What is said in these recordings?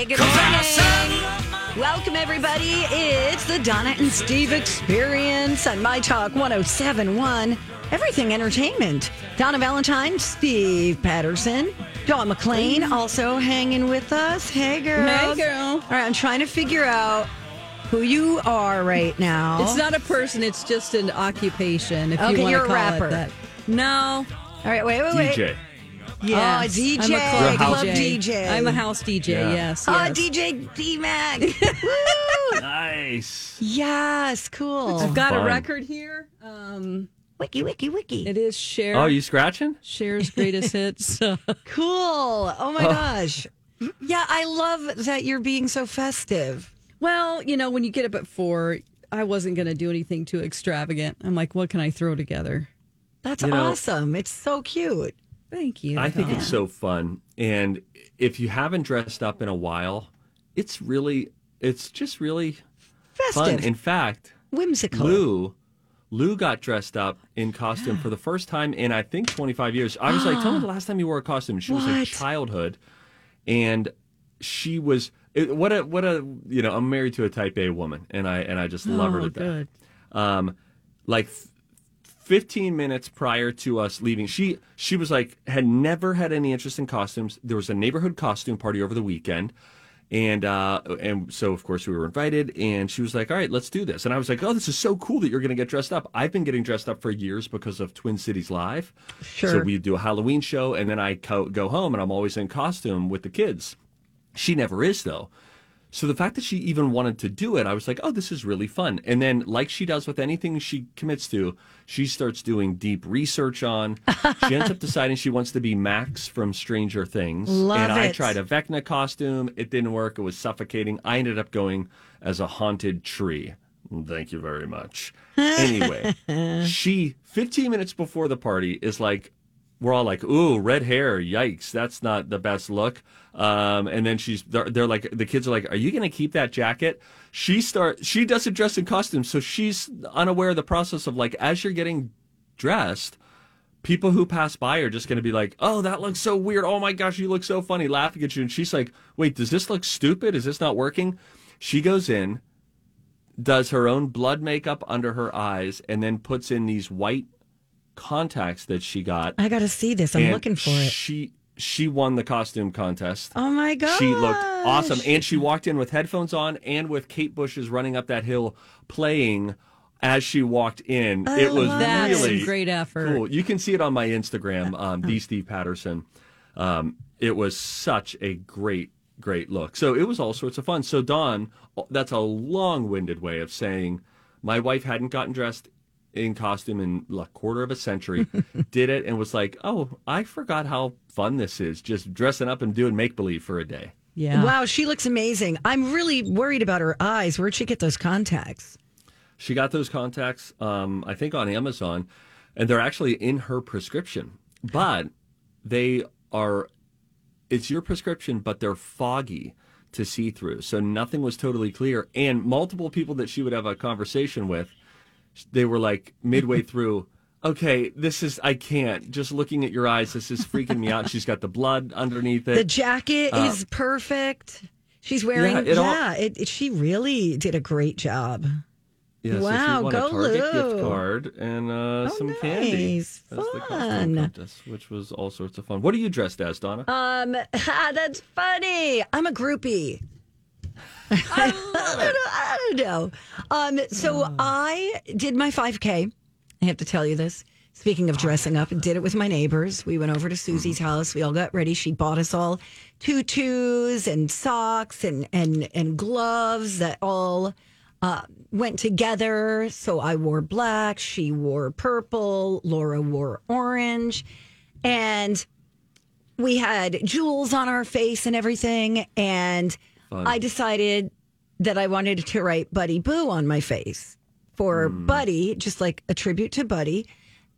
Hey, good morning. Welcome, everybody. It's the Donna and Steve experience on My Talk 1071, Everything Entertainment. Donna Valentine, Steve Patterson, Dawn McLean also hanging with us. Hey, girl. Hey, girl. All right, I'm trying to figure out who you are right now. It's not a person, it's just an occupation, if Okay, you want you're a to call rapper. it that. No. All right, wait, wait, wait. DJ. Yeah, Yes. DJ, I'm a club club DJ. DJ. I'm a house DJ, Yeah. yes. Oh, yes. DJ D Mac. Woo! Nice. Yes, cool. I've got a record here. Um, wiki, wiki, wiki. it is Cher. Oh, you scratching? Cher's greatest hits. Cool. Oh my gosh. Yeah, I love that you're being so festive. well, you know, when you get up at four, I wasn't going to do anything too extravagant. I'm like, what can I throw together? That's You know- awesome. It's so cute. Thank you. I think it's so fun. And if you haven't dressed up in a while, it's really, it's just really fun. In fact, whimsical. Lou, Lou got dressed up in costume for the first time in I think 25 years. I was like, tell me the last time you wore a costume. She was like childhood, and she was it, what a what a you know. I'm married to a Type A woman, and I and I just love her Oh, to death. um, like 15 minutes prior to us leaving she she was like had never had any interest in costumes. There was a neighborhood costume party over the weekend. And uh and so of course we were invited and she was like all right let's do this. And i was like oh this is so cool that you're going to get dressed up. I've been getting dressed up for years because of twin cities live. Sure. so we do a halloween show and then i co- go home and i'm always in costume with the kids. She never is though so the fact that she even wanted to do it, I was like, oh, this is really fun. And then, like she does with anything she commits to, she starts doing deep research on. She ends up deciding she wants to be Max from Stranger Things. Love and I it. tried tried a Vecna costume. It didn't work. It was suffocating. I ended up going as a haunted tree. Thank you very much. Anyway, she 15 minutes before the party is like, we're all like, "Ooh, red hair! Yikes! That's not the best look." Um, and then she's they're, they're like, the kids are like, "Are you going to keep that jacket?" She start she doesn't dress in costume, so she's unaware of the process of like as you're getting dressed. People who pass by are just going to be like, "Oh, that looks so weird! Oh my gosh, you look so funny!" Laughing at you, and she's like, "Wait, does this look stupid? Is this not working?" She goes in, does her own blood makeup under her eyes, and then puts in these white contacts that she got. I got to see this. I'm looking for it. She she won the costume contest. Oh my god. She looked awesome, and she walked in with headphones on and with Kate Bush's "Running Up That Hill" playing as she walked in. it was That's really great effort. cool. You can see it on my Instagram, um, the Steve Patterson. Um, it was such a great, great look. So it was all sorts of fun. So Don, that's a long-winded way of saying my wife hadn't gotten dressed in costume in a quarter of a century, did it and was like, "Oh, I forgot how fun this is, just dressing up and doing make believe for a day." Yeah. Wow, she looks amazing. I'm really worried about her eyes. Where'd she get those contacts? She got those contacts, um, I think, on Amazon, and they're actually in her prescription. But they are, it's your prescription, but they're foggy to see through. So nothing was totally clear. And multiple people that she would have a conversation with, they were like midway through, okay, this is, I can't. Just looking at your eyes, this is freaking me out. She's got the blood underneath it. The jacket is perfect. She's wearing, Uh, Yeah, yeah, all- it, it- she really did a great job. Yeah, so Wow, she won go a Target Lou. gift card and uh, Oh, some candy. nice. That's Fun. contest, which was all sorts of fun. What are you dressed as, Donna? Um, that's funny. I'm a groupie. I, don't know, I don't know. Um, so I did my 5K. I have to tell you this. Speaking of dressing up, did it with my neighbors. We went over to Susie's house. We all got ready. She bought us all tutus and socks and and and gloves that all uh, went together. So I wore black. She wore purple. Laura wore orange, and we had jewels on our face and everything. And Fun. I decided that I wanted to write Buddy Boo on my face for Hmm. Buddy, just like a tribute to Buddy.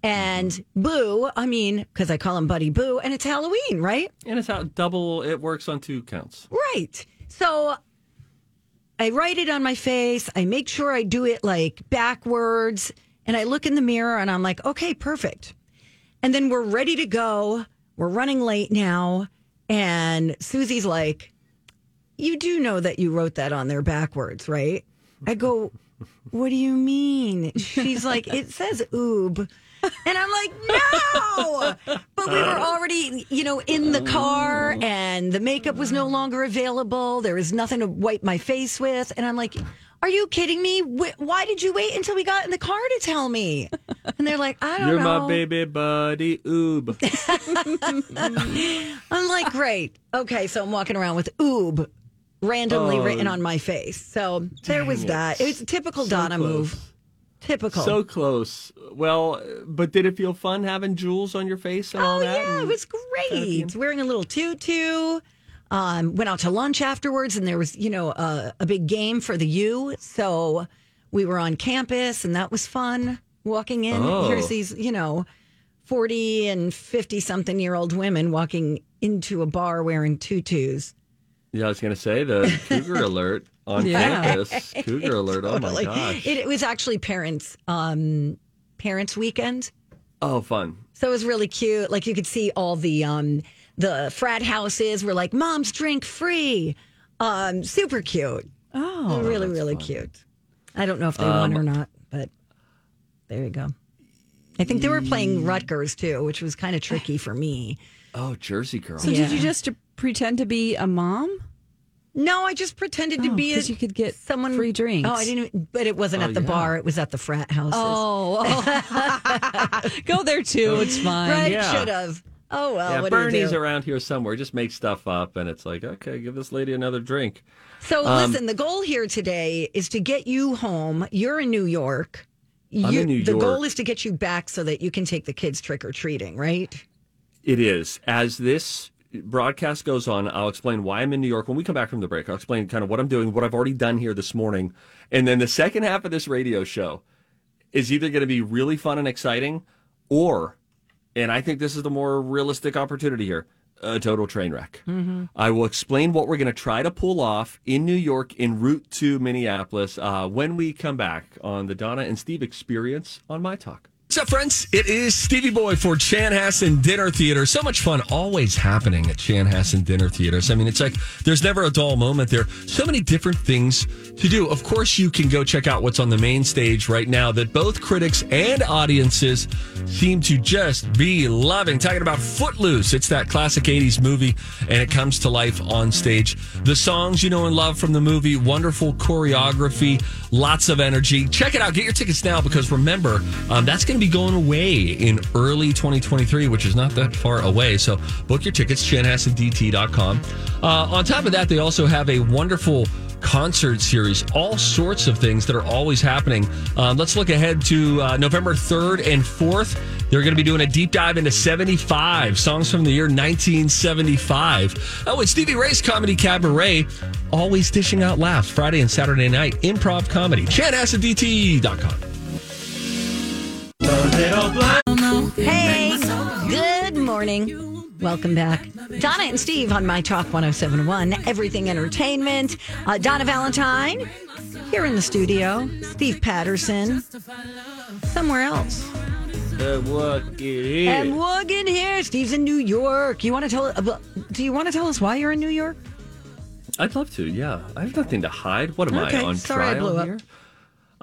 And Boo, I mean, because I call him Buddy Boo, and it's Halloween, right? and it's how double. It works on two counts. Right. So I write it on my face. I make sure I do it like backwards. And I look in the mirror and I'm like, okay, perfect. And then we're ready to go. We're running late now. And Susie's like, you do know that you wrote that on there backwards, right? I go, what do you mean? She's like, it says oob. And I'm like, no. But we were already, you know, in the car and the makeup was no longer available. There was nothing to wipe my face with. And I'm like, are you kidding me? Why did you wait until we got in the car to tell me? And they're like, I don't know. You're know. my baby buddy, oob. I'm like, great. Okay, so I'm walking around with oob randomly Oh, written on my face. So there was that. It was a typical So Donna close. move. Typical. So close. Well, but did it feel fun having jewels on your face and all Oh that? yeah, it was great. Wearing a little tutu. Um, went out to lunch afterwards, and there was you know a, a big game for the U. So we were on campus, and that was fun. Walking in, Oh. here's these you know forty and fifty something year old women walking into a bar wearing tutus. Yeah, I was going to say the cougar alert on Yeah. campus. Cougar alert. Oh my Totally. gosh. It, it was actually parents um, parents weekend. oh, fun. So it was really cute. Like you could see all the um the frat houses were like mom's drink free. Um super cute. Oh, really, really cute. I don't know if they won or not, but there you go. I think they were playing Rutgers too, which was kind of tricky for me. Oh, Jersey girl. so Yeah. did you just pretend to be a mom? No, I just pretended to Oh, be a, 'cause you could get someone free drinks. Oh, I didn't. But it wasn't Oh, at the yeah. bar. It was at the frat houses. Oh, go there too. It's fine. right. yeah. Should have. Oh well. yeah, what do you Bernie's do? around here somewhere. Just make stuff up, and it's like, okay, give this lady another drink. So Um, listen, the goal here today is to get you home. You're in New York. I'm You- in New York. the goal is to get you back so that you can take the kids trick or treating, right? It is. As this broadcast goes on, I'll explain why I'm in New York. When we come back from the break, I'll explain kind of what I'm doing, what I've already done here this morning. And then the second half of this radio show is either going to be really fun and exciting or, and I think this is the more realistic opportunity here, a total train wreck. I will explain what we're going to try to pull off in New York en route to Minneapolis uh, when we come back on the Donna and Steve experience on My Talk. What's up, friends? It is Stevie Boy for Chanhassen Dinner Theater. So much fun always happening at Chanhassen Dinner Theaters. I mean, it's like there's never a dull moment there. So many different things to do. Of course, you can go check out what's on the main stage right now that both critics and audiences seem to just be loving. Talking about Footloose. It's that classic 80s movie, and it comes to life on stage. The songs you know and love from the movie, wonderful choreography, lots of energy. Check it out. Get your tickets now because remember, um, that's going to be going away in early 2023, which is not that far away. So book your tickets, chanhassendt.com. Uh, on top of that, they also have a wonderful concert series, all sorts of things that are always happening. Um, let's look ahead to uh, November 3rd and 4th. They're going to be doing a deep dive into 75 songs from the year 1975. Oh, and Stevie Ray's Comedy Cabaret, always dishing out laughs Friday and Saturday night. Improv comedy. ChanHassenDT.com. Hey, good morning. Welcome back. Donna and Steve on My Talk 1071, Everything Entertainment. Uh, Donna Valentine here in the studio. Steve Patterson somewhere else. What it And is. Wogan here. Steve's in New York. You want to tell? uh, Do you want to tell us why you're in New York? I'd love to. Yeah, I have nothing to hide. What am Okay, I on sorry I trial blew up. here?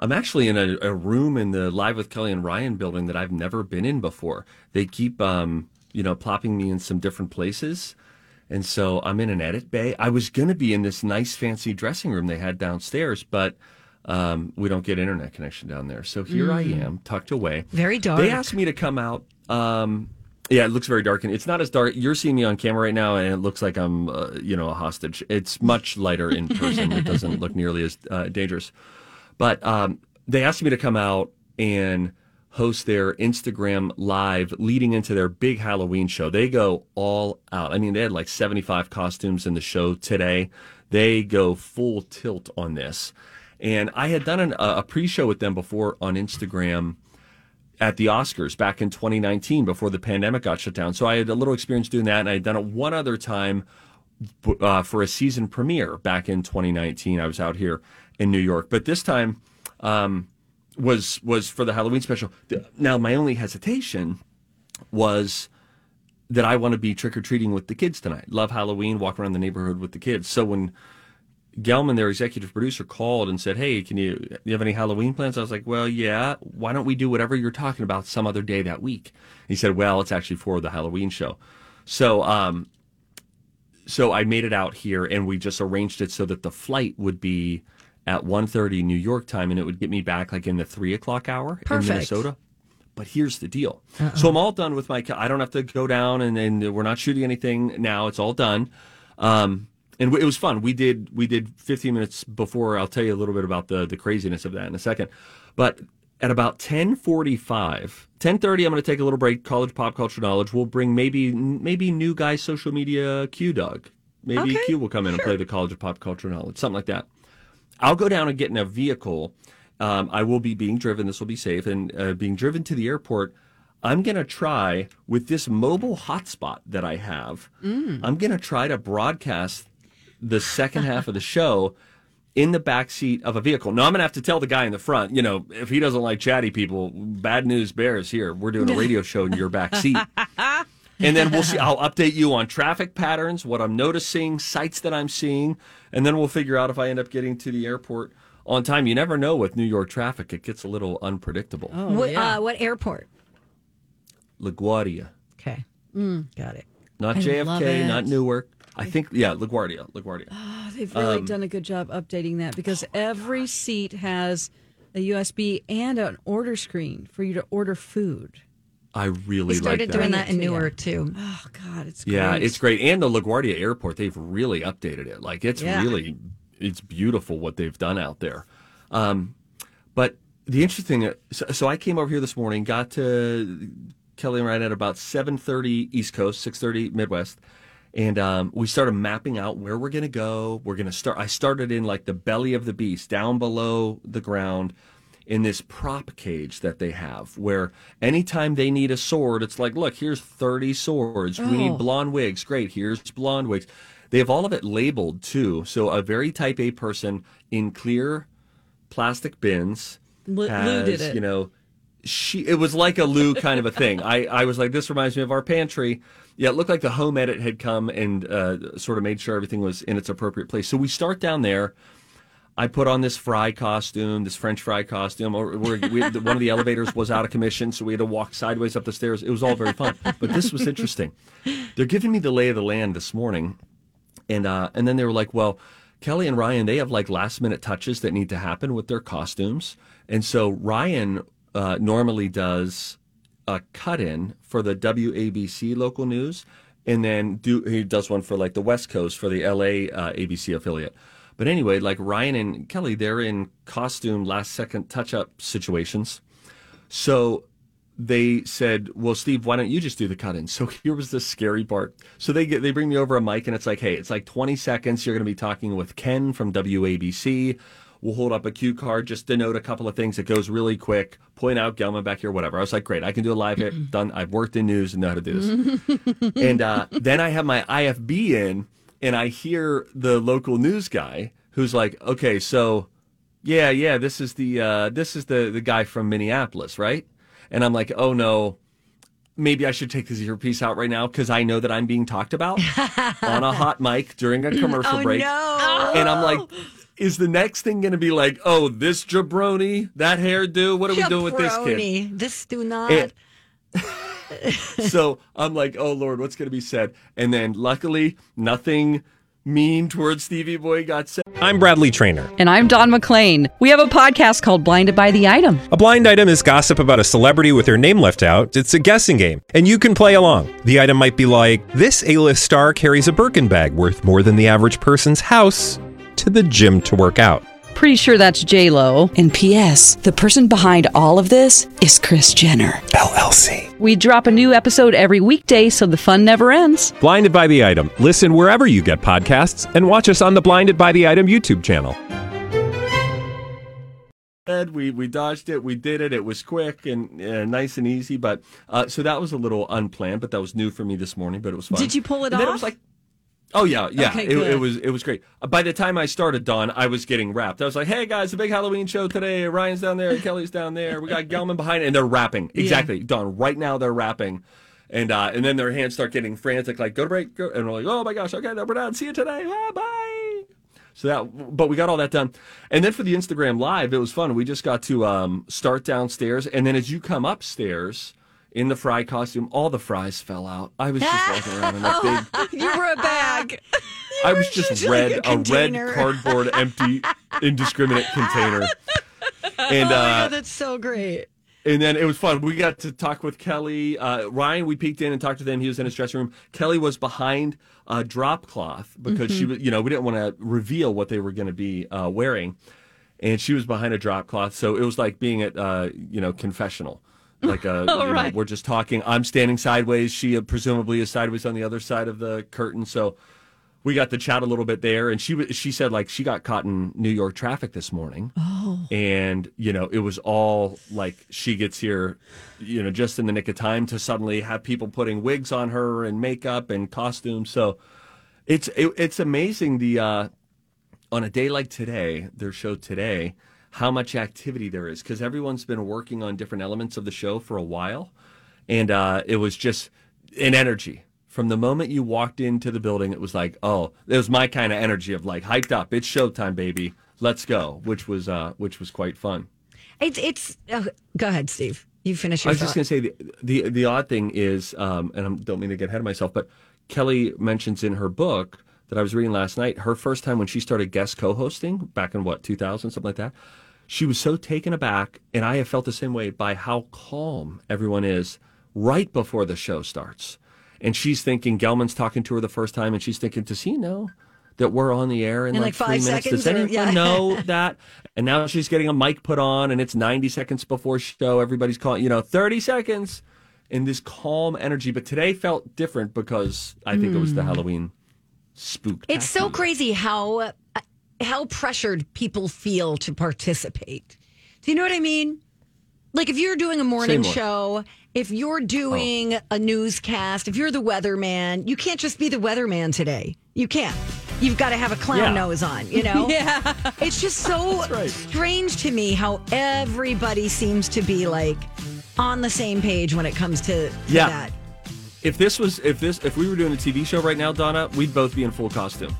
I'm actually in a, a room in the Live with Kelly and Ryan building that I've never been in before. They keep, um, you know, plopping me in some different places, and so I'm in an edit bay. I was going to be in this nice, fancy dressing room they had downstairs, but um, we don't get internet connection down there. So here I am, tucked away. Mm. Very dark. They asked me to come out. Um, yeah, it looks very dark, and it's not as dark. You're seeing me on camera right now, and it looks like I'm, uh, you know, a hostage. It's much lighter in person. it doesn't look nearly as uh, dangerous. But um, they asked me to come out and host their Instagram live leading into their big Halloween show. They go all out. I mean, they had like 75 costumes in the show today. They go full tilt on this. And I had done an, a pre show with them before on Instagram at the Oscars back in 2019 before the pandemic got shut down. So I had a little experience doing that, and I had done it one other time uh, for a season premiere back in 2019. I was out here in New York, but this time um, was was for the Halloween special. Now, my only hesitation was that I want to be trick or treating with the kids tonight. Love Halloween, walk around the neighborhood with the kids. So when Gelman, their executive producer, called and said, "Hey, can you, you have any Halloween plans?" I was like, "Well, yeah. Why don't we do whatever you're talking about some other day that week?" He said, "Well, it's actually for the Halloween show." So, um, so I made it out here, and we just arranged it so that the flight would be at 1.30 New York time, and it would get me back like in the three o'clock hour Perfect. in Minnesota. But here's the deal. So I'm all done with my. I don't have to go down, and, and we're not shooting anything now. It's all done. Um, and it was fun. We did we did 15 minutes before. I'll tell you a little bit about the the craziness of that in a second. But at about 10:45, 10:30, I'm going to take a little break. College pop culture knowledge. We'll bring maybe maybe new guy social media Q Dog. Maybe Okay, Q will come in and play the college of pop culture knowledge, something like that. I'll go down and get in a vehicle. Um, I will be being driven. This will be safe and uh, being driven to the airport. I'm going to try with this mobile hotspot that I have. I'm going to try to broadcast the second half of the show in the back seat of a vehicle. Now I'm going to have to tell the guy in the front, you know, if he doesn't like chatty people, bad news bears here. We're doing a radio show in your back seat. And then we'll see. I'll update you on traffic patterns, what I'm noticing, sights that I'm seeing, and then we'll figure out if I end up getting to the airport on time. You never know with New York traffic; it gets a little unpredictable. Oh, what, yeah. uh, what airport? LaGuardia, Okay. Got it. not I JFK, not Newark. I think, yeah, LaGuardia, LaGuardia. Oh, they've really Um, done a good job updating that because every seat has a USB and an order screen for you to order food. I really We started like that. doing that in to you. Newark too. Oh God, it's great. Yeah, it's great. And the LaGuardia Airport, they've really updated it. Like it's Yeah. really, it's beautiful what they've done out there. Um, but the interesting so, so I came over here this morning, got to Kelly and Ryan at about seven thirty East Coast, six thirty Midwest, and um, we started mapping out where we're going to go. We're going to start. I started in like the belly of the beast, down below the ground. In this prop cage that they have, where anytime they need a sword, it's like, look, here's 30 swords. We need Oh. blonde wigs. Great, here's blonde wigs. They have all of it labeled too. So a very type A person in clear plastic bins Lou has, did it. you know, she it was like a Lou kind of a thing. I, I was like, this reminds me of our pantry. Yeah, it looked like the home edit had come and uh, sort of made sure everything was in its appropriate place. So we start down there. I put on this fry costume, this French fry costume. We, one of the elevators was out of commission, so we had to walk sideways up the stairs. It was all very fun, but this was interesting. They're giving me the lay of the land this morning, and uh, and then they were like, well, Kelly and Ryan, they have like last minute touches that need to happen with their costumes, and so Ryan uh, normally does a cut in for the WABC local news, and then do he does one for like the West Coast for the LA uh, ABC affiliate. But anyway, like Ryan and Kelly, they're in costume last second touch up situations. So they said, "Well, Steve, why don't you just do the cut in?" So here was the scary part. So they get they bring me over a mic, and it's like, "Hey, it's like 20 seconds. You're going to be talking with Ken from WABC. We'll hold up a cue card, just denote a couple of things. It goes really quick. Point out Gelman back here, whatever." I was like, "Great, I can do a live hit. Done. I've worked in news and know how to do this." and uh, then I have my IFB in, and I hear the local news guy who's like, "Okay, so." yeah, yeah, this is the uh, this is the the guy from Minneapolis, right? And I'm like, oh no, maybe I should take this earpiece out right now because I know that I'm being talked about on a hot mic during a commercial Oh break. no! And I'm like, is the next thing going to be like, oh, this jabroni, that hairdo? What are we doing with this kid? This do not. And- so I'm like, oh Lord, what's going to be said? And then luckily, nothing mean towards Stevie Boy got said. I'm Bradley Trainer. And I'm Dawn McLean. We have a podcast called Blinded by the Item. A blind item is gossip about a celebrity with their name left out. It's a guessing game, and you can play along. The item might be like this: A-list star carries a Birkin bag worth more than the average person's house to the gym to work out. Pretty sure that's J Lo. And P.S. The person behind all of this is Kris Jenner. LLC. We drop a new episode every weekday, so the fun never ends. Blinded by the item. Listen wherever you get podcasts, and watch us on the Blinded by the Item YouTube channel. Ed, we we dodged it. We did it. It was quick and uh, nice and easy. But uh, so that was a little unplanned, but that was new for me this morning. But it was fun. Did you pull it And then it off? was like, oh yeah, yeah. Okay, it, it was it was great. By the time I started, Dawn, I was getting wrapped. I was like, hey guys, a big Halloween show today. Ryan's down there. Kelly's down there. We got Gelman behind, and they're rapping. Exactly, Dawn. Right now they're rapping. And uh, and then their hands start getting frantic, like go to break, go, and we're like, oh my gosh, okay, then we're done. See you today. Ah, bye. So that, but we got all that done, and then for the Instagram live, it was fun. We just got to um, start downstairs, and then as you come upstairs in the fry costume, all the fries fell out. I was just walking around in a big. you were a bag. I was just just red, like a a, red cardboard, empty, indiscriminate container, and oh uh, God, that's so great. and then it was fun. We got to talk with Kelly. Uh, Ryan, we peeked in and talked to them. He was in his dressing room. Kelly was behind a drop cloth because she was, you know, we didn't want to reveal what they were going to be uh, wearing. And she was behind a drop cloth. So it was like being at, uh, you know, confessional. Like, uh, you know, we're just talking. I'm standing sideways. She uh, presumably is sideways on the other side of the curtain. So we got to chat a little bit there, and she she said like she got caught in New York traffic this morning, oh. and you know it was all like she gets here, you know, just in the nick of time to suddenly have people putting wigs on her and makeup and costumes. So it's it, it's amazing the uh, on a day like today, their show today, how much activity there is because everyone's been working on different elements of the show for a while, and uh, it was just an energy from the moment you walked into the building. It was like, oh, it was my kind of energy of like hyped up. It's showtime, baby. Let's go, which was uh, which was quite fun. It's it's. Oh, go ahead, Steve. You finish I was just going to say the, the the odd thing is, um, and I don't mean to get ahead of myself, but Kelly mentions in her book that I was reading last night, her first time when she started guest co-hosting back in what 2000 something like that, she was so taken aback, and I have felt the same way by how calm everyone is right before the show starts, and she's thinking Gelman's talking to her the first time, and she's thinking, does he know? That we're on the air in, In like, like five three minutes. seconds Does or- anyone yeah. know that? And now she's getting a mic put on, and it's 90 seconds before show. Everybody's calling, you know, 30 seconds in this calm energy. But today felt different because I think it was the hmm. Halloween spook. It's so crazy how uh, how pressured people feel to participate. Do you know what I mean? Like if you're doing a morning show, if you're doing a newscast, if you're the weatherman, you can't just be the weatherman today. You can't. You've got to have a clown Yeah. nose on, you know? yeah. It's just so strange to me how everybody seems to be like on the same page when it comes to, to Yeah. that. If this was, if this, if we were doing a TV show right now, Donna, we'd both be in full costume.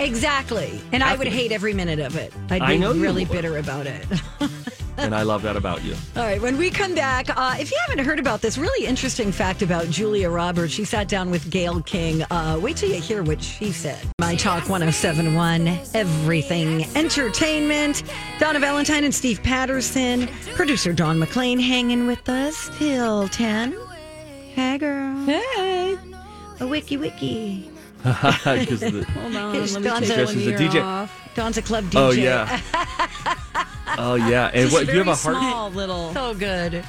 Exactly. And I would hate every minute of it. I'd be I know you really would. bitter about it. And I love that about you. All right, when we come back, uh, if you haven't heard about this really interesting fact about Julia Roberts, she sat down with Gayle King. Uh, wait till you hear what she said. My Talk 1071, everything entertainment. Donna Valentine and Steve Patterson. Producer Dawn McLean hanging with us till 10. Hey, girl. Hey. A wiki wiki. Because the, Hold on. Let me Dawn's take a- one She's a ear DJ. off. Dawn's a club DJ. oh yeah, oh yeah. And what? Do you have a heart? small little. So good.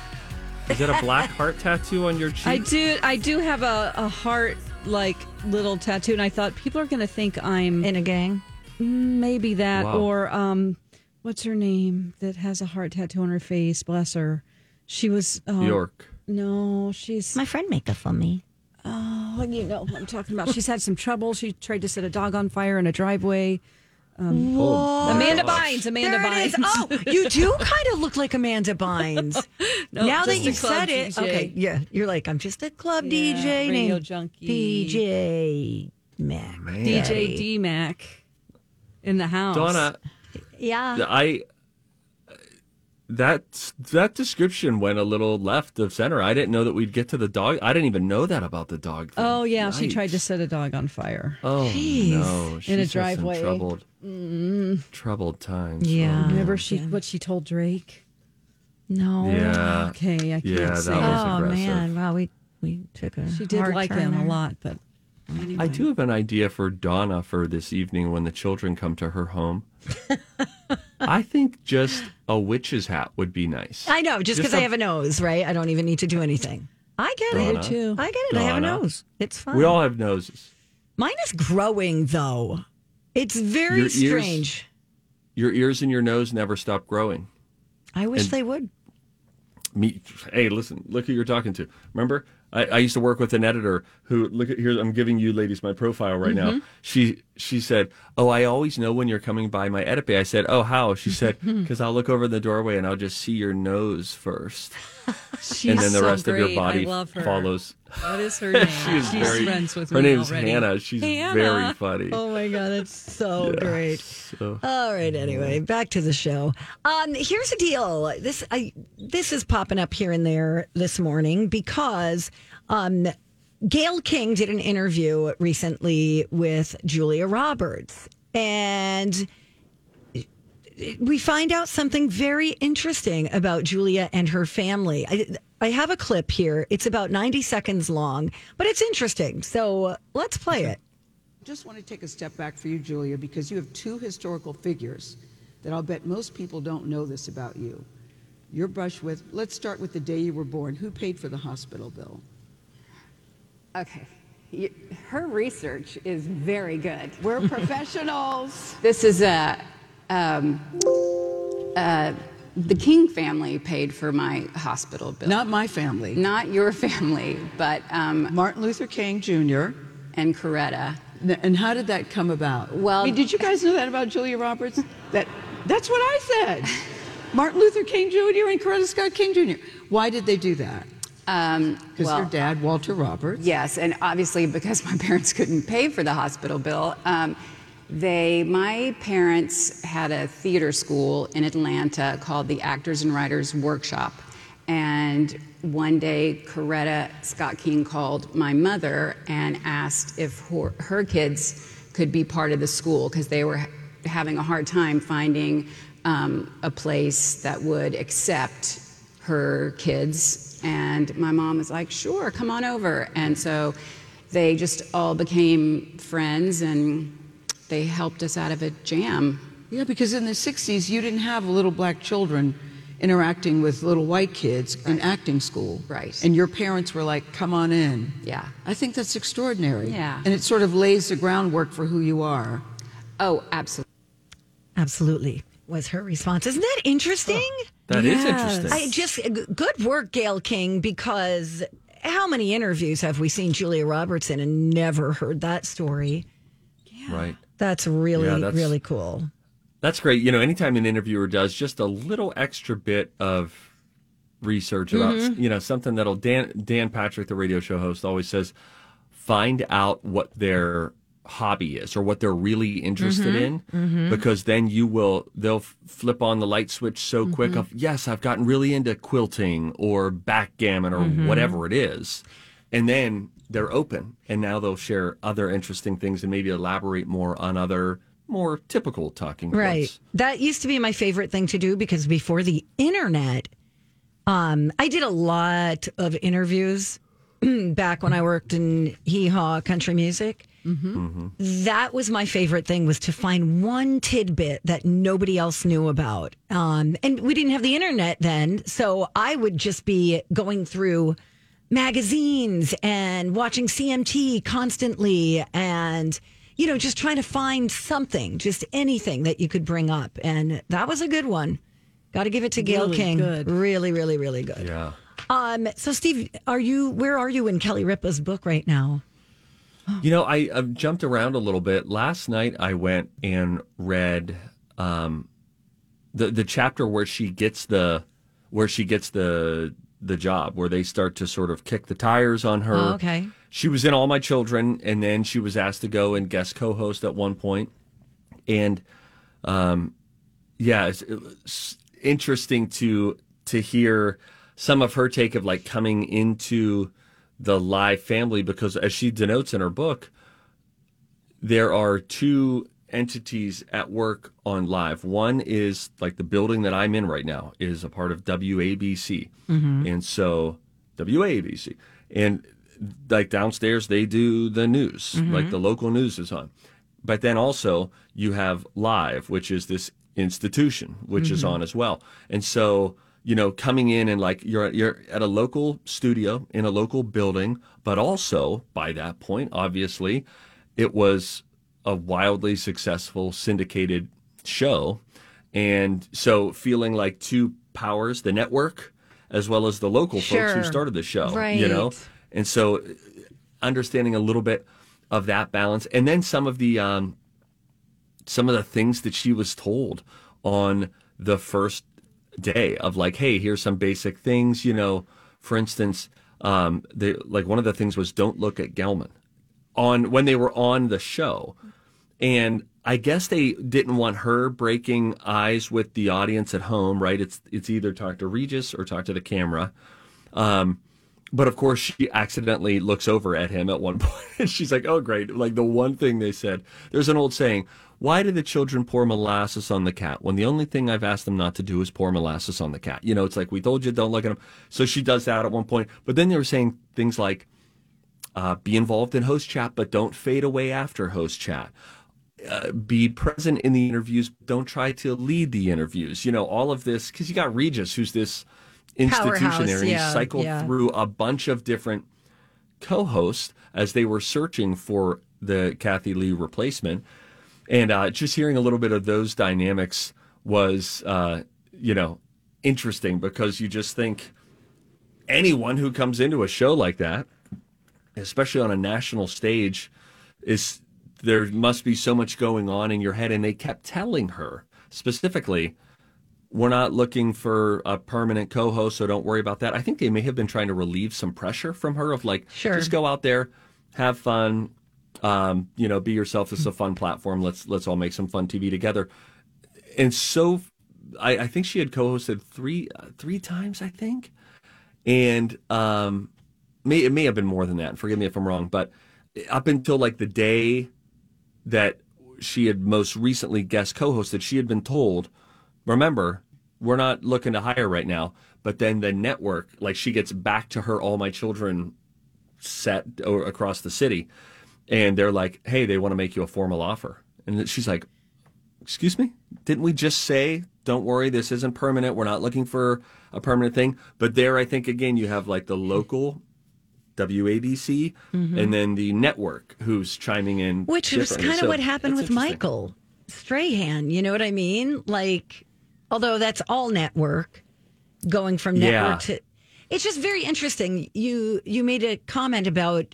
Is that a black heart tattoo on your cheek? I do. I do have a, a heart like little tattoo, and I thought people are going to think I'm In a gang. maybe that Wow. or um, what's her name that has a heart tattoo on her face? Bless her. She was uh, York. No, she's My friend make it for me. oh, you know what I'm talking about. She's had some trouble. She tried to set a dog on fire in a driveway. Um, oh, Amanda gosh. Bynes. Amanda There Bynes. is. Oh, you do kind of look like Amanda Bynes. No, now that you club said it, okay, yeah, you're like I'm just a club Yeah, DJ radio named junkie. DJ Mac. DJ D Mac in the house. Donna, Yeah, I that that description went a little left of center. I didn't know that we'd get to the dog. I didn't even know that about the dog. Thing. Oh yeah, she tried to set a dog on fire. Oh Jeez. no! She's In a had some driveway. troubled, mm-hmm. troubled times. Yeah. Oh, Remember she what she told Drake? no. yeah. Okay, I can't Yeah, say that it. was Oh aggressive. man, wow, we we took a She did hard like turn him a lot, but I do have an idea for Donna for this evening when the children come to her home. I think just a witch's hat would be nice. I know, just Just because I have a nose, right? I don't even need to do anything. I get Donna. it. too. I get it. I have a Donna. nose. It's fine. We all have noses. Mine is growing though. It's very Your ears- strange. Your ears and your nose never stop growing. I wish and- they would. Me, hey, listen, look who you're talking to. Remember, I, I used to work with an editor who look at here. I'm giving you ladies my profile right Mm-hmm. now. She she said, "Oh, I always know when you're coming by my bay." I said, "Oh, how?" She said, "Because I'll look over the doorway and I'll just see your nose first, She's and then the so rest of your body I love her. follows." What is her name? She is She's very. friends with her me name's already. Hannah. She's Hannah. very funny. Oh my god, that's so great. So- All right, anyway, back to the show. Um, here's the deal. This I this is popping up here and there this morning because um Gayle King did an interview recently with Julia Roberts and we find out something very interesting about Julia and her family. I, I have a clip here. It's about 90 seconds long, but it's interesting. So let's play it. just want to take a step back for you, Julia, because you have two historical figures that I'll bet most people don't know this about you. Your brush with, let's start with the day you were born. Who paid for the hospital bill? Okay. You, her research is very good. We're professionals. This is a. Um, uh, the King family paid for my hospital bill. Not my family. Not your family, but um, Martin Luther King Jr. and Coretta. And how did that come about? Well- I mean, did you guys know that about Julia Roberts? That that's what I said. Martin Luther King Jr. and Coretta Scott King Jr. Why did they do that? Um, Because well, their dad, Walter Roberts. Yes, and obviously because my parents couldn't pay for the hospital bill, um, they my parents had a theater school in Atlanta called the Actors and Writers Workshop, and one day Coretta Scott King called my mother and asked if her, her kids could be part of the school because they were having a hard time finding um, a place that would accept her kids. And my mom was like, sure, come on over. And so they just all became friends and they helped us out of a jam. Yeah, because in the 60s, you didn't have little black children interacting with little white kids in acting school. Right. And your parents were like, come on in. Yeah. I think that's extraordinary. Yeah. And it sort of lays the groundwork for who you are. Oh, absolutely. Absolutely, was her response. Isn't that interesting? That is Yes. interesting. I just good work, Gayle King, because how many interviews have we seen Julia Roberts in and never heard that story? right. That's really, Yeah, that's- really cool. That's great. You know, anytime an interviewer does just a little extra bit of research about, Mm-hmm. you know, something that'll Dan Dan Patrick, the radio show host, always says, find out what their hobby is or what they're really interested Mm-hmm. in, because then you will they'll f- flip on the light switch so Mm-hmm. quick of yes, I've gotten really into quilting or backgammon or Mm-hmm. whatever it is, and then they're open and now they'll share other interesting things and maybe elaborate more on other more typical talking points. Right. That used to be my favorite thing to do because before the internet, um, I did a lot of interviews back when I worked in hee haw country music. That was my favorite thing was to find one tidbit that nobody else knew about. Um, and we didn't have the internet then, so I would just be going through magazines and watching CMT constantly and you know just trying to find something just anything that you could bring up. And that was a good one. Got to give it to Gayle Really King. good. really really really good. Yeah. um so Steve are you where are you in Kelly Ripa's book right now You know, I, I've jumped around a little bit. Last night, I went and read um, the the chapter where she gets the where she gets the the job, where they start to sort of kick the tires on her. Oh, okay. She was in All My Children, and then she was asked to go and guest co-host at one point, and um, yeah, it's, it's interesting to to hear some of her take of like coming into the live family because as she denotes in her book, there are two entities at work on live. One is like the building that I'm in right now is a part of WABC. Mm-hmm. And so WABC and like downstairs they do the news, mm-hmm. like the local news is on. but then also you have live, which is this institution, which is mm-hmm. on as well. And so, you know, coming in and like you're you're at a local studio in a local building, but also by that point, obviously, it was a wildly successful syndicated show. And so feeling like two powers, the network as well as the local folks who started the show, you know, and so understanding a little bit of that balance and then some of the um some of the things that she was told on the first day of like hey here's some basic things you know for instance um they like one of the things was don't look at gelman on when they were on the show and I guess they didn't want her breaking eyes with the audience at home, right? It's it's either talk to Regis or talk to the camera. Um, but of course, she accidentally looks over at him at one point, and she's like, "Oh, great!" Like the one thing they said. There's an old saying: "Why do the children pour molasses on the cat when the only thing I've asked them not to do is pour molasses on the cat?" You know, it's like we told you, don't look at them. So she does that at one point. But then they were saying things like, uh, "Be involved in host chat, but don't fade away after host chat." uh, be present in the interviews. Don't try to lead the interviews. You know, all of this because you got Regis, who's this institution Powerhouse, there, and yeah, he cycled yeah. through a bunch of different co-hosts as they were searching for the Kathie Lee replacement. And uh, just hearing a little bit of those dynamics was, uh, you know, interesting because you just think anyone who comes into a show like that, especially on a national stage, is there must be so much going on in your head. And they kept telling her specifically, we're not looking for a permanent co-host, so don't worry about that. I think they may have been trying to relieve some pressure from her of like, Sure. just go out there, have fun, um, you know, be yourself. This is a fun platform. Let's let's all make some fun TV together. And so, I, I think she had co-hosted three uh, three times, I think, and um, may it may have been more than that. Forgive me if I'm wrong, but up until like the day that she had most recently guest co-hosted, she had been told, remember, we're not looking to hire right now. But then the network, like she gets back to her All My Children set or across the city, and they're like, hey, they want to make you a formal offer. And she's like, excuse me? Didn't we just say, don't worry, this isn't permanent. We're not looking for a permanent thing. But there, I think, again, you have like the local WABC and then the network who's chiming in. Mm-hmm. Which differently. kind of So what happened with. Michael Strahan. You know what I mean? Like, although that's all network, going from network Yeah. to. It's just very interesting. You you made a comment about,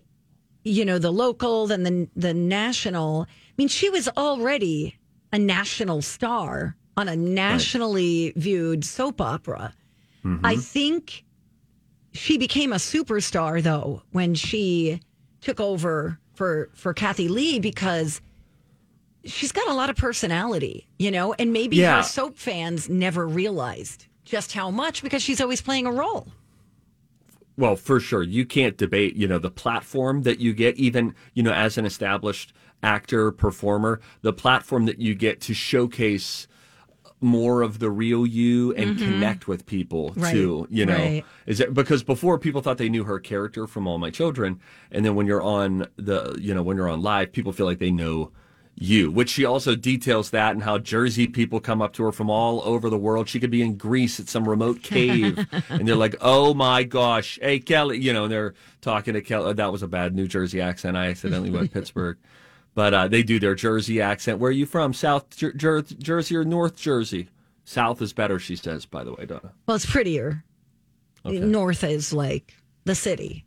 you know, the local, then the the national. I mean, she was already a national star on a nationally viewed soap opera. Mm-hmm. I think she became a superstar though when she took over for for Kathie Lee because she's got a lot of personality, you know, and maybe Yeah. her soap fans never realized just how much because she's always playing a role. Well, for sure. You can't debate, you know, the platform that you get, even, you know, as an established actor, performer, the platform that you get to showcase more of the real you and connect with people Mm-hmm. Right, too, you know. right. Is it because before people thought they knew her character from All My Children, and then when you're on the, you know, when you're on live, people feel like they know you, which she also details that and how Jersey people come up to her from all over the world. She could be in Greece at some remote cave, and they're like, "Oh my gosh, hey Kelly," you know, and they're talking to Kelly. That was a bad New Jersey accent. I accidentally went Pittsburgh, but uh, they do their Jersey accent. Where are you from? South Jer- Jer- Jersey or North Jersey? South is better, she says. By the way, Donna. Well, it's prettier. North is like the city.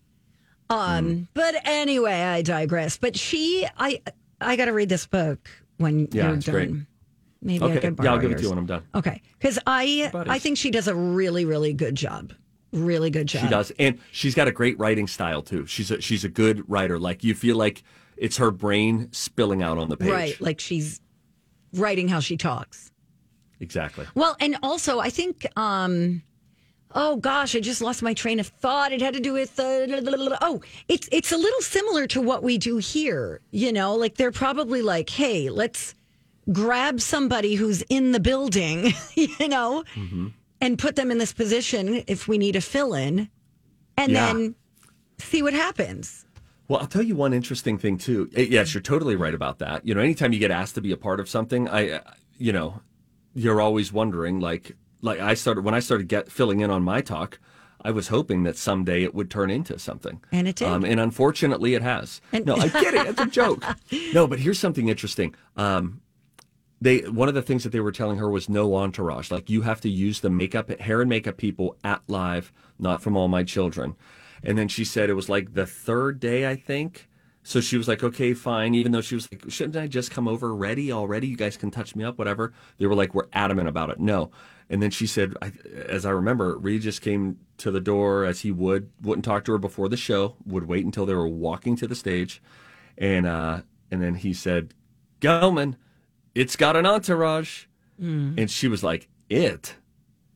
Um, Hmm. but anyway, I digress. But she, I, I got to read this book when Yeah, you're it's done. great. Maybe I Okay, could borrow yeah, I'll give it to you when I'm done. Okay, because I, Buddies. I think she does a really, really good job. Really good job. She does, and she's got a great writing style too. She's a, she's a good writer. Like you feel like it's her brain spilling out on the page. right? Like she's writing how she talks. Exactly. Well, and also I think, um, oh gosh, I just lost my train of thought. It had to do with uh, oh, it's it's a little similar to what we do here. You know, like they're probably like, hey, let's grab somebody who's in the building, you know, and put them in this position if we need a fill in, and Yeah. then see what happens. Well, I'll tell you one interesting thing too. Yes, you're totally right about that. You know, anytime you get asked to be a part of something, I, uh, you know, you're always wondering. Like, like I started when I started get filling in on my talk. I was hoping that someday it would turn into something, And it did. Um, and unfortunately, it has. And- no, I get it. It's a joke. No, but here's something interesting. Um, they one of the things that they were telling her was no entourage. Like you have to use the makeup, hair and makeup people at live, not from all my children. And then she said it was like the third day, I think. So she was like, okay, fine. Even though she was like, shouldn't I just come over ready already? You guys can touch me up, whatever. They were like, we're adamant about it. No. And then she said, I, as I remember, Reed just came to the door as he would, wouldn't talk to her before the show, would wait until they were walking to the stage. And, uh, and then he said, Gelman, it's got an entourage. And she was like, it?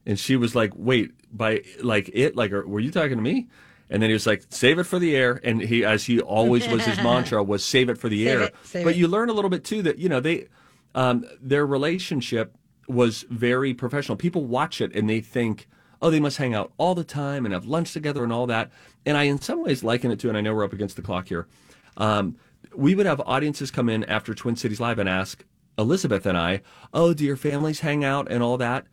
And she was like, wait, by like it, like, were you talking to me? And then he was like, save it for the air. And he, as he always was, his mantra was save it for the Save air. it, but it. you learn a little bit too that, you know, they, um, their relationship was very professional. People watch it and they think, oh, they must hang out all the time and have lunch together and all that. And I, in some ways, liken it to, and I know we're up against the clock here. Um, we would have audiences come in after Twin Cities Live and ask Elizabeth and I, oh, do your families hang out and all that?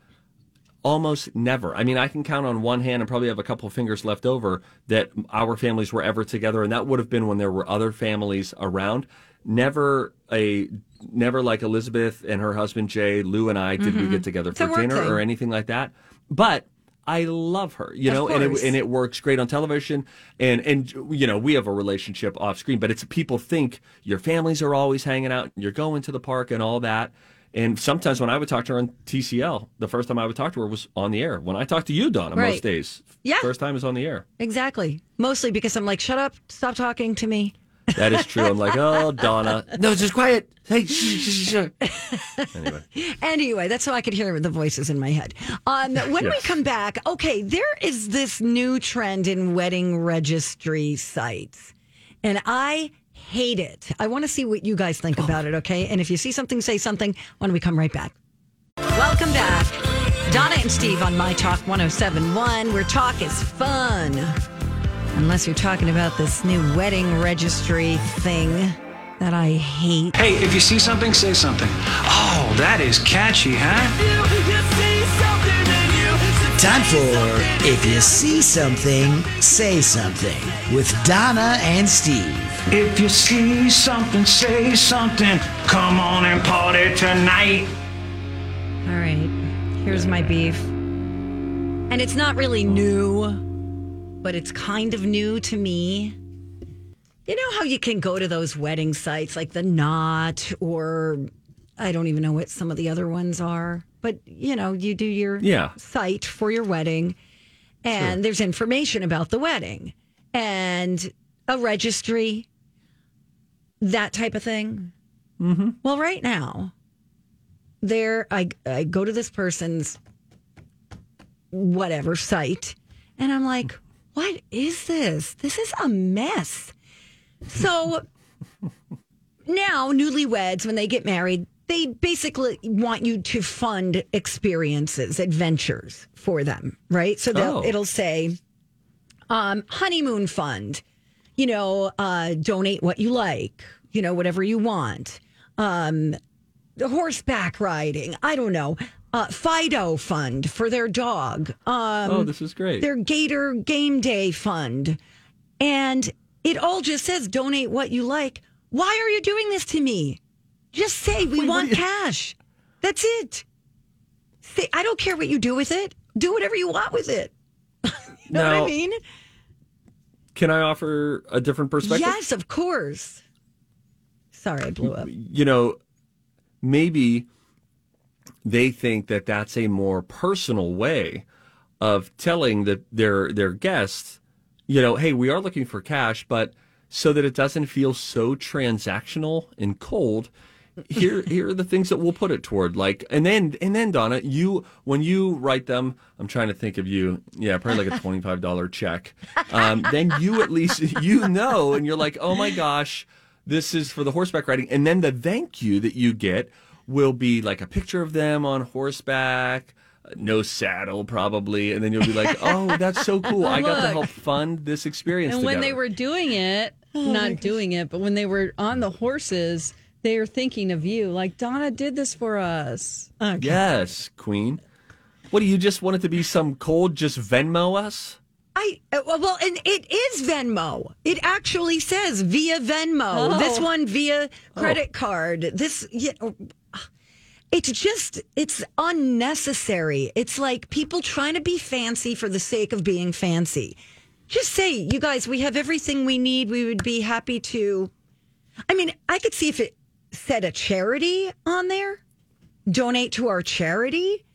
Almost never. I mean, I can count on one hand and probably have a couple fingers left over that our families were ever together, and that would have been when there were other families around. Never a, never like Elizabeth and her husband Jay, Lou and I did we get together Mm-hmm. It's for dinner thing. or anything like that. But I love her, you know, and it, and it works great on television. And and you know, we have a relationship off screen, but it's people think your families are always hanging out, you're going to the park and all that. And sometimes when I would talk to her on TCL, the first time I would talk to her was on the air. When I talk to you, Donna, Right. most days, Yeah. first time is on the air. Exactly. Mostly because I'm like, shut up, stop talking to me. That is true. I'm like, oh, Donna, no, just quiet. Hey, shh, shh, shh, shh. Anyway, Anyway, that's how I could hear the voices in my head. Um, when we come back, okay, there is this new trend in wedding registry sites, and I hate it. I want to see what you guys think about it, okay? And if you see something, say something when we come right back. Welcome back. Donna and Steve on My Talk 1071, where talk is fun. Unless you're talking about this new wedding registry thing that I hate. Hey, if you see something, say something. Oh, that is catchy, huh? Time for If You See Something, Say Something with Donna and Steve. If you see something, say something. Come on and party tonight. All right, here's my beef. And it's not really new, but it's kind of new to me. You know how you can go to those wedding sites like the Knot or I don't even know what some of the other ones are, but you know, you do your Yeah. site for your wedding and there's information about the wedding and a registry, that type of thing. Mm-hmm. Well, right now, there I I go to this person's whatever site and I'm like, what is this? This is a mess. So now newlyweds when they get married, they basically want you to fund experiences, adventures for them, right? So Oh. it'll say um, honeymoon fund, you know, uh, donate what you like, you know, whatever you want. Um, the horseback riding, I don't know. Uh, Fido fund for their dog. Um, Oh, this is great. Their Gator Game Day fund. And it all just says donate what you like. Why are you doing this to me? Just say we want cash. That's it. Say, I don't care what you do with it. Do whatever you want with it. you know what I mean? can I offer a different perspective? Yes, of course. Sorry, I blew up. you know, maybe they think that that's a more personal way of telling the, their their guests, you know, hey, we are looking for cash, but so that it doesn't feel so transactional and cold. Here, here are the things that we'll put it toward. Like, and then, and then, Donna, you when you write them, I'm trying to think of you. Yeah, probably like a twenty five dollar check. Um, then you at least you know, and you're like, oh my gosh, this is for the horseback riding. And then the thank you that you get will be like a picture of them on horseback, no saddle probably. And then you'll be like, oh, that's so cool. I got to help fund this experience. And when they were doing it, not doing it, but when they were on the horses, they are thinking of you. Like Donna did this for us. Yes, Queen. What do you just want it to be some cold just Venmo us? I uh, well, well, and it is Venmo. It actually says via Venmo. Oh. This one via credit card. This, yeah, oh, it's just it's unnecessary. It's like people trying to be fancy for the sake of being fancy. Just say, you guys, we have everything we need. We would be happy to. I mean, I could see if it said a charity on there. Donate to our charity.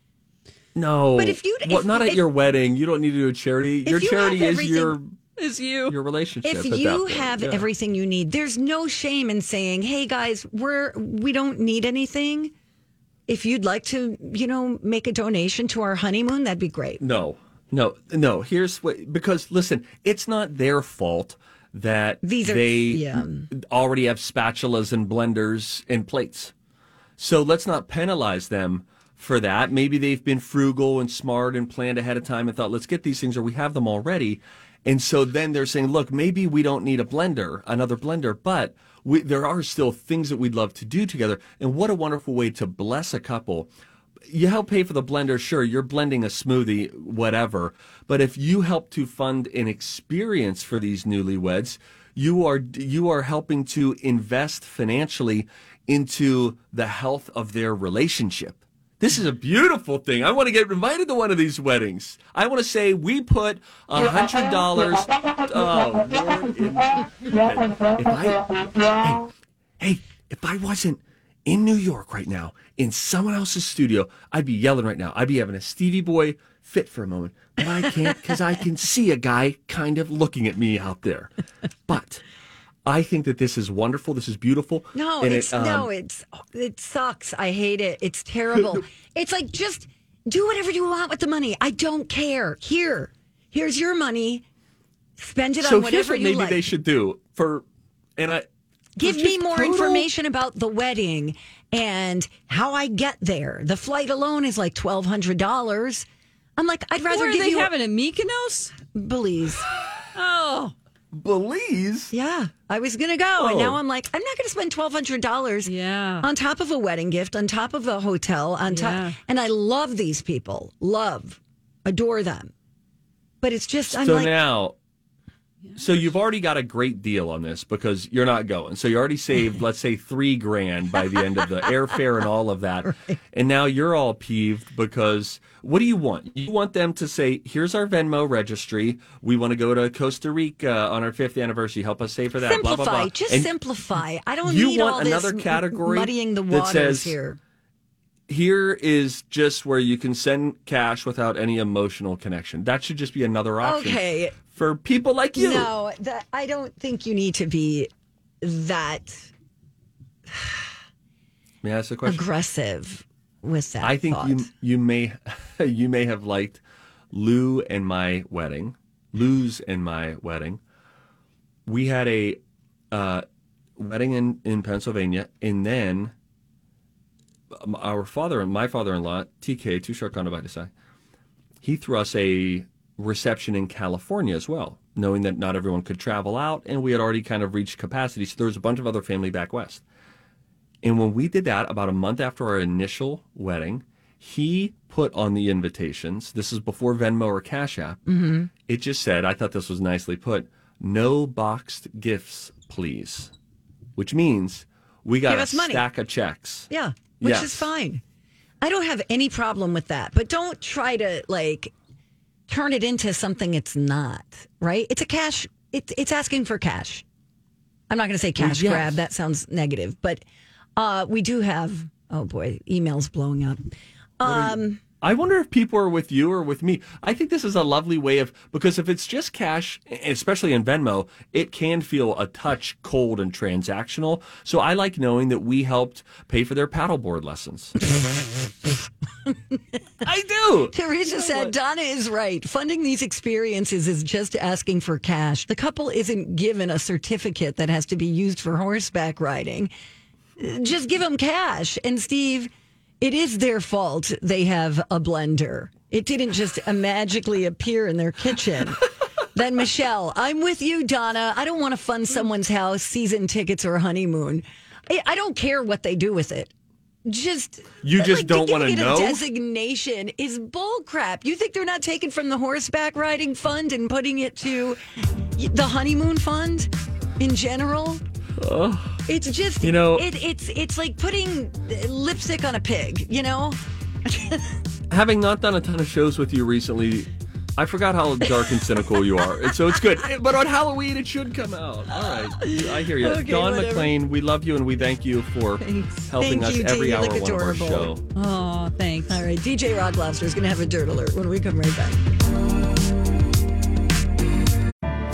No. But if you- well, if- not at if- your wedding. You don't need to do a charity. Your you charity is your Is you. your relationship. if at you have Yeah. everything you need there's no shame in saying hey guys we're we don't need anything if you'd like to you know make a donation to our honeymoon that'd be great No, no, no. Here's what because listen, it's not their fault that These are- they yeah. already have spatulas and blenders and plates. So let's not penalize them for that. Maybe they've been frugal and smart and planned ahead of time and thought, let's get these things or we have them already. And so then they're saying, look, maybe we don't need a blender, another blender, but we, there are still things that we'd love to do together. And what a wonderful way to bless a couple you help pay for the blender, sure, you're blending a smoothie, whatever. But if you help to fund an experience for these newlyweds, you are you are helping to invest financially into the health of their relationship. This is a beautiful thing. I want to get invited to one of these weddings. I want to say we put a hundred dollars. Oh, Lord, if, if I, hey, hey, if I wasn't in New York right now, in someone else's studio, I'd be yelling right now. I'd be having a Stevie Boy fit for a moment, but I can't because I can see a guy kind of looking at me out there. But I think that this is wonderful. This is beautiful. no And it's it, um, no it's it sucks i hate it it's terrible it's like just do whatever you want with the money i don't care here here's your money spend it So on whatever what you maybe like they should do for, and I Give me more total- information about the wedding and how I get there. The flight alone is like twelve hundred dollars. I'm like, I'd rather Where are give they you having a Mykonos? Belize. Oh, Belize. Yeah, I was gonna go, and Oh. now I'm like, I'm not gonna spend twelve hundred dollars. Yeah. on top of a wedding gift, on top of a hotel, on top. Yeah. And I love these people, love, adore them, but it's just I'm so like, now, so you've already got a great deal on this because you're not going. So you already saved, let's say, three grand by the end of the airfare and all of that. And now you're all peeved because what do you want? You want them to say, "Here's our Venmo registry. We want to go to Costa Rica on our fifth anniversary. Help us save for that." simplify, Blah blah blah. just And simplify. I don't you need want all another this category muddying the that waters says- here. Here is just where you can send cash without any emotional connection. That should just be another option. Okay. For people like you. No, that I don't think you need to be that May I ask a question? aggressive with that. I think thought. you you may you may have liked Lou and my wedding, Lou's and my wedding. We had a uh, wedding in in Pennsylvania, and then our father and my father-in-law TK Too Short Condo by Desai, he threw us a reception in California as well, knowing that not everyone could travel out, and we had already kind of reached capacity. So there was a bunch of other family back west. And when we did that, about a month after our initial wedding, he put on the invitations. This is before Venmo or Cash App. Mm-hmm. It just said, I thought this was nicely put, no boxed gifts, please. Which means we got a money. stack of checks. Yeah, which Yes. is fine. I don't have any problem with that, but don't try to like turn it into something it's not. Right? It's a cash. It's it's asking for cash. I'm not going to say cash yes. grab. That sounds negative, but uh, we do have. Oh boy, emails blowing up. Um, I wonder if people are with you or with me. I think this is a lovely way of because if it's just cash, especially in Venmo, it can feel a touch cold and transactional. So I like knowing that we helped pay for their paddleboard lessons. I do. Teresa said Donna is right. Funding these experiences is just asking for cash. The couple isn't given a certificate that has to be used for horseback riding. Just give them cash. And Steve, it is their fault they have a blender. It didn't just magically appear in their kitchen. Then Michelle, I'm with you, Donna. I don't want to fund someone's house, season tickets, or honeymoon. I, I don't care what they do with it. Just You just like, don't wanna it know? A designation is bullcrap. You think they're not taking from the horseback riding fund and putting it to the honeymoon fund in general? It's just You know- it, it's it's like putting lipstick on a pig. You know. Having not done a ton of shows with you recently, I forgot how dark and cynical you are. And so it's good. But on Halloween, it should come out. All right. I hear you. Okay, Dawn whatever. McLean, we love you and we thank you for helping Thank us you, every hour of our show. Oh, thanks. All right, DJ Rock Lobster is going to have a dirt alert when we come right back.